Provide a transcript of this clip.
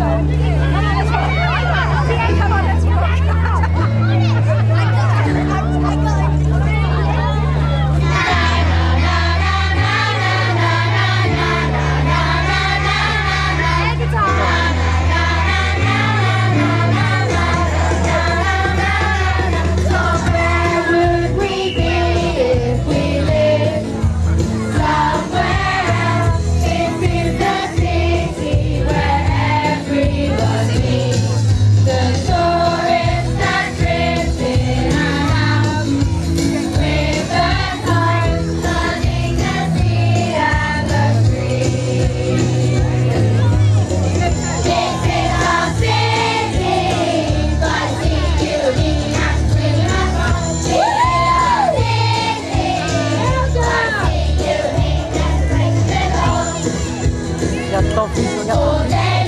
Thank you. no.